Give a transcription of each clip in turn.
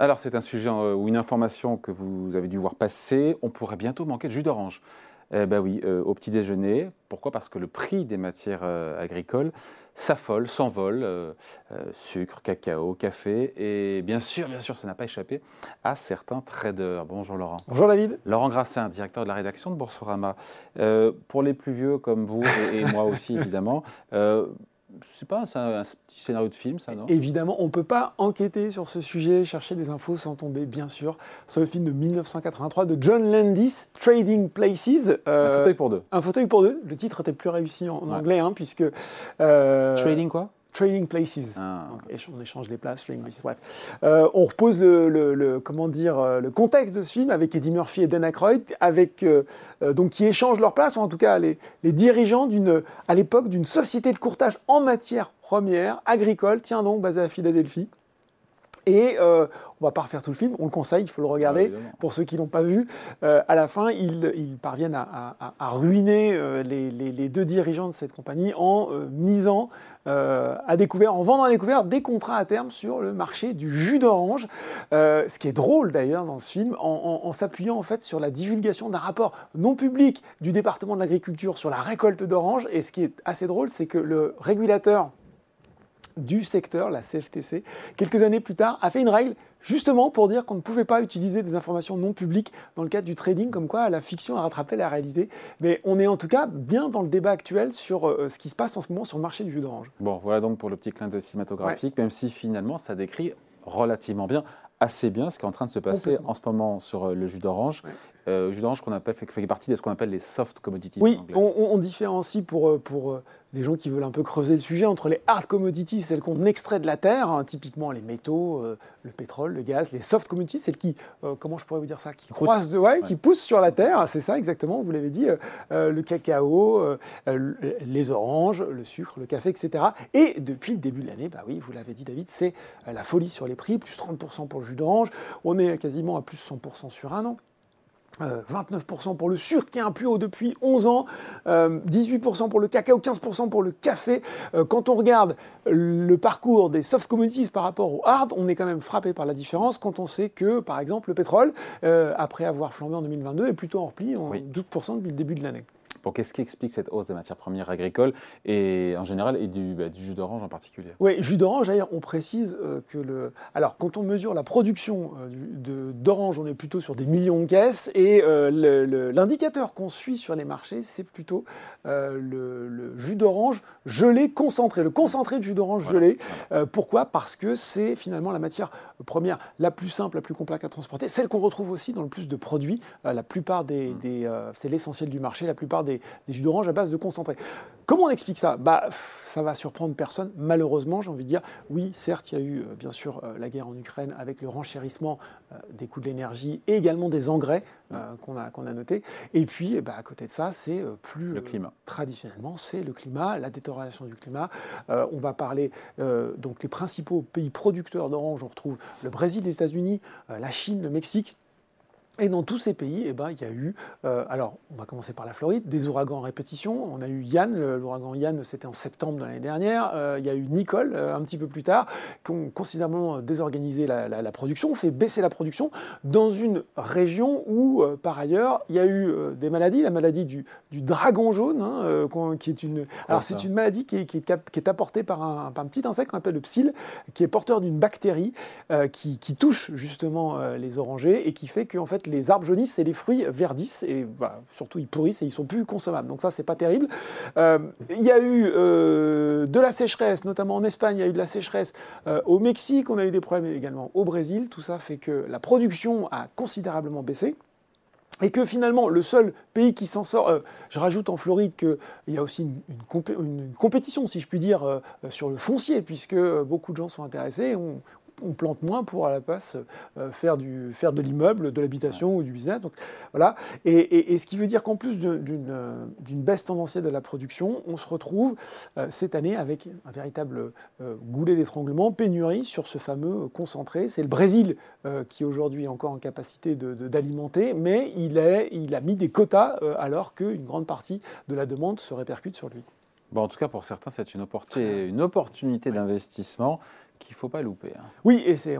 Alors c'est un sujet euh, ou une information que vous avez dû voir passer. On pourrait bientôt manquer de jus d'orange. Eh ben oui, euh, au petit déjeuner. Pourquoi? Parce que le prix des matières euh, agricoles s'affole, s'envole. sucre, cacao, café. Et bien sûr, bien sûr, ça n'a pas échappé à certains traders. Bonjour Laurent. Bonjour David. Laurent Grassin, directeur de la rédaction de Boursorama. pour les plus vieux comme vous et, et moi aussi évidemment, je sais pas, c'est un, petit scénario de film, ça, non? Évidemment, on ne peut pas enquêter sur ce sujet, chercher des infos sans tomber, bien sûr, sur le film de 1983 de John Landis, Trading Places. Euh, un fauteuil pour deux. Un fauteuil pour deux. Le titre était plus réussi en, anglais, hein, puisque... Euh, Trading quoi? Trading Places. Ah. on échange les places, Trading Places, bref. Euh, on repose le, comment dire, euh, le contexte de ce film avec Eddie Murphy et Dan Aykroyd, avec, euh, donc, qui échangent leurs places, ou en tout cas les, les dirigeants d'une, à l'époque d'une société de courtage en matière première, agricole, tiens donc, basée à Philadelphie. Et euh, on va pas refaire tout le film, on le conseille, il faut le regarder. Pour ceux qui l'ont pas vu, à la fin, ils, parviennent à, ruiner les, deux dirigeants de cette compagnie en misant euh, à découvert, en vendant à découvert des contrats à terme sur le marché du jus d'orange. Euh, ce qui est drôle d'ailleurs dans ce film, en, s'appuyant en fait sur la divulgation d'un rapport non public du département de l'agriculture sur la récolte d'orange. Et ce qui est assez drôle, c'est que le régulateur du secteur, la CFTC, quelques années plus tard, a fait une règle justement pour dire qu'on ne pouvait pas utiliser des informations non publiques dans le cadre du trading, comme quoi la fiction a rattrapé la réalité. Mais on est en tout cas bien dans le débat actuel sur euh, ce qui se passe en ce moment sur le marché du jus d'orange. Bon, voilà donc pour le petit clin de cinématographique, même si finalement ça décrit relativement bien assez bien ce qui est en train de se passer en ce moment sur euh, le jus d'orange. Euh, le jus d'orange qu'on appelle fait, fait, partie de ce qu'on appelle les soft commodities. Oui, on, on, différencie pour, pour les gens qui veulent un peu creuser le sujet entre les hard commodities, celles qu'on extrait de la terre, hein, typiquement les métaux, euh, le pétrole, le gaz, les soft commodities, celles qui, euh, comment je pourrais vous dire ça, qui croissent, de, ouais, qui poussent sur la terre, c'est ça exactement, vous l'avez dit, euh, le cacao, les oranges, le sucre, le café, etc. Et depuis le début de l'année, bah oui, vous l'avez dit David, c'est la folie sur les prix, plus 30% pour le jus d'orange, on est quasiment à plus 100% sur un an. 29% euh, pour le sucre qui est un plus haut depuis 11 ans, 18% euh, pour le cacao, 15% pour le café. Euh, quand on regarde le parcours des soft commodities par rapport au hard, on est quand même frappé par la différence quand on sait que, par exemple, le pétrole, après avoir flambé en 2022, est plutôt en repli en 12% depuis le début de l'année qu'est-ce qui explique cette hausse des matières premières agricoles et en général et du, bah, jus d'orange en particulier? Oui, jus d'orange, d'ailleurs, on précise euh, que le. Alors, quand on mesure la production euh, d'orange, on est plutôt sur des millions de caisses et euh, l'indicateur qu'on suit sur les marchés, c'est plutôt le, jus d'orange gelé concentré, le concentré de jus d'orange gelé. pourquoi? Parce que c'est finalement la matière première la plus simple, la plus complexe à transporter, celle qu'on retrouve aussi dans le plus de produits. la plupart des, mmh. des c'est l'essentiel du marché, la plupart des des, jus d'orange à base de concentré. Comment on explique ça? Bah, Ça va surprendre personne, malheureusement, j'ai envie de dire. Oui, certes, il y a eu, euh, bien sûr, euh, la guerre en Ukraine avec le renchérissement euh, des coûts de l'énergie et également des engrais qu'on a, qu'on a noté. Et puis, eh bah, à côté de ça, c'est plus... Le climat. traditionnellement, c'est le climat, la détérioration du climat. on va parler, donc, les principaux pays producteurs d'orange, on retrouve le Brésil, les États-Unis, la Chine, le Mexique. Et dans tous ces pays, eh ben, il y a eu, euh, alors on va commencer par la Floride, des ouragans en répétition. On a eu Yann, l'ouragan Yann, c'était en septembre de l'année dernière. Euh, il y a eu Nicole euh, un petit peu plus tard, qui ont considérablement désorganisé la, la, production, fait baisser la production dans une région où, par ailleurs, il y a eu des maladies, la maladie du, du dragon jaune, hein, qui est une, alors c'est une maladie qui est, qui, est, apportée par un, un petit insecte qu'on appelle le psylle, qui est porteur d'une bactérie qui, qui, touche justement les orangers et qui fait qu'en fait les arbres jaunissent et les fruits verdissent et bah, surtout ils pourrissent et ils sont plus consommables. Donc ça c'est pas terrible. Euh, il y a eu euh, de la sécheresse, notamment en Espagne, il y a eu de la sécheresse. Euh, au Mexique, on a eu des problèmes également au Brésil. Tout ça fait que la production a considérablement baissé. Et que finalement, le seul pays qui s'en sort, je rajoute en Floride qu'il y a aussi une, compétition, si je puis dire, sur le foncier, puisque beaucoup de gens sont intéressés. On plante moins pour à la place euh, faire, du, faire de l'immeuble, de l'habitation ou du business. Donc, voilà. Et, ce qui veut dire qu'en plus d'une baisse tendancielle de la production, on se retrouve euh, cette année avec un véritable euh, goulet d'étranglement, pénurie sur ce fameux concentré. C'est le Brésil qui aujourd'hui est encore en capacité d'alimenter, mais il, est, il a mis des quotas alors qu'une grande partie de la demande se répercute sur lui. Bon, en tout cas, pour certains, c'est une opportunité, une opportunité d'investissement qu'il ne faut pas louper. hein. Oui, et c'est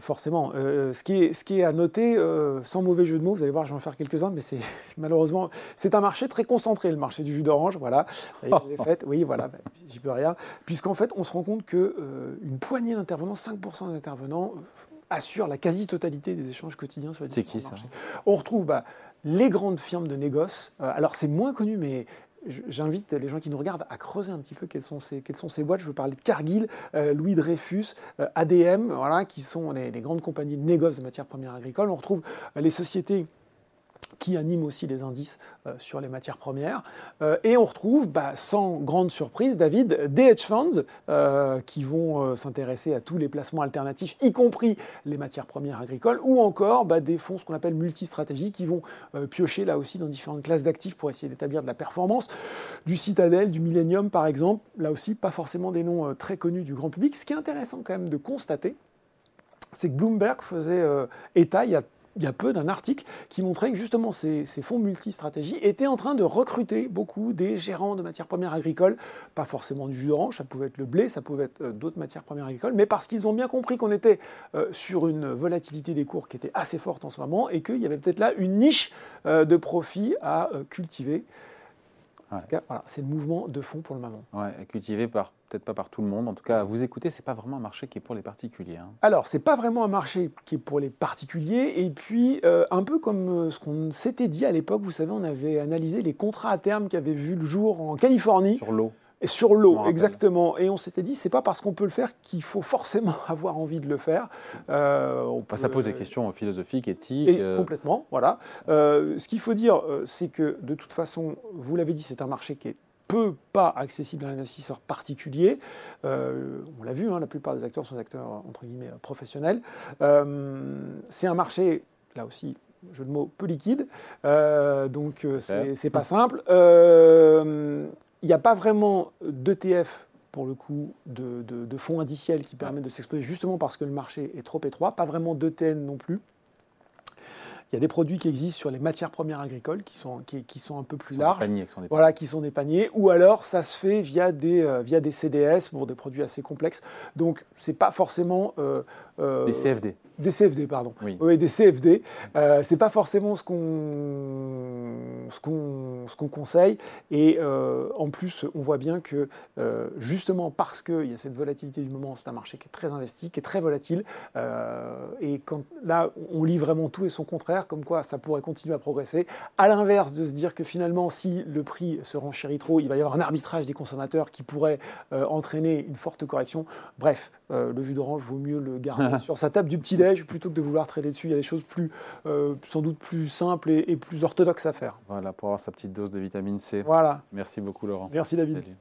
forcément. euh, ce, qui est, ce qui est à noter, euh, sans mauvais jeu de mots, vous allez voir, je vais en faire quelques-uns, mais c'est malheureusement, c'est un marché très concentré, le marché du jus d'orange. Voilà, Ça y est, je l'ai fait. Oui, voilà, bah, j'y peux rien. Puisqu'en fait, on se rend compte que euh, une poignée d'intervenants, 5% d'intervenants, euh, assurent la quasi-totalité des échanges quotidiens sur les C'est différents qui, ça? On retrouve bah, les grandes firmes de négoce. Euh, alors, c'est moins connu, mais J'invite les gens qui nous regardent à creuser un petit peu quelles sont ces, boîtes. Je veux parler de Cargill, euh, Louis Dreyfus, euh, ADM, qui sont les grandes compagnies de négoce de matières premières agricoles. On retrouve euh, les sociétés qui animent aussi les indices euh, sur les matières premières. Euh, et on retrouve, bah, sans grande surprise, David, des hedge funds euh, qui vont s'intéresser à tous les placements alternatifs, y compris les matières premières agricoles, ou encore bah, des fonds, ce qu'on appelle multistratégies, qui vont piocher là aussi dans différentes classes d'actifs pour essayer d'établir de la performance. Du Citadel, du Millennium par exemple, là aussi pas forcément des noms très connus du grand public. Ce qui est intéressant quand même de constater, c'est que Bloomberg faisait état il y a il y a peu d'un article qui montrait que justement ces, ces fonds multistratégie étaient en train de recruter beaucoup des gérants de matières premières agricoles, pas forcément du jus d'orange, ça pouvait être le blé, ça pouvait être euh, d'autres matières premières agricoles, mais parce qu'ils ont bien compris qu'on était euh, sur une volatilité des cours qui était assez forte en ce moment et qu'il y avait peut-être là une niche euh, de profit à euh, cultiver. En Ouais. tout cas, voilà, c'est le mouvement de fond pour le moment. Ouais, cultivé par peut-être pas par tout le monde. En tout cas, vous écouter, c'est pas vraiment un marché qui est pour les particuliers. hein. Alors, c'est pas vraiment un marché qui est pour les particuliers. Et puis, euh, un peu comme euh, ce qu'on s'était dit à l'époque, vous savez, on avait analysé les contrats à terme qui avaient vu le jour en Californie. Sur l'eau. Et sur l'eau, exactement. Et on s'était dit, c'est pas parce qu'on peut le faire qu'il faut forcément avoir envie de le faire. Euh, on Enfin, ça pose des questions philosophiques, éthiques. et euh, complètement, voilà. Euh, ce qu'il faut dire, c'est que de toute façon, vous l'avez dit, c'est un marché qui est peu pas accessible à l'investisseur particulier. Euh, on l'a vu, hein, la plupart des acteurs sont des acteurs entre guillemets professionnels. Euh, c'est un marché, là aussi, jeu de mots, peu liquide. Euh, donc euh, C'est pas simple. Il n'y a pas vraiment d'ETF pour le coup, de, de- de fonds indiciels qui permettent de s'exposer justement parce que le marché est trop étroit, pas vraiment d'ETN non plus. Il y a des produits qui existent sur les matières premières agricoles qui sont, qui, qui sont un peu plus larges, paniers qui sont des voilà, qui sont des paniers, ou alors ça se fait via des, euh, via des CDS pour des produits assez complexes. Donc c'est pas forcément euh, euh, Des CFD. des CFD, pardon. Oui. des CFD. C'est pas forcément ce qu'on ce qu'on ce qu'on conseille. Et euh, en plus, on voit bien que euh, justement parce qu'il y a cette volatilité du moment, c'est un marché qui est très investi, qui est très volatile. Euh, et quand là, on lit vraiment tout et son contraire, comme quoi ça pourrait continuer à progresser. À l'inverse de se dire que finalement, si le prix se renchérit trop, il va y avoir un arbitrage des consommateurs qui pourrait entraîner une forte correction. Bref, le jus d'orange vaut mieux le garder sur sa table du petit-déj plutôt que de vouloir traiter dessus. Il y a des choses plus, sans doute plus simples et, et plus orthodoxes à faire. Voilà, pour avoir sa petite dose de vitamine C. Voilà. Merci beaucoup, Laurent. Merci David. Salut.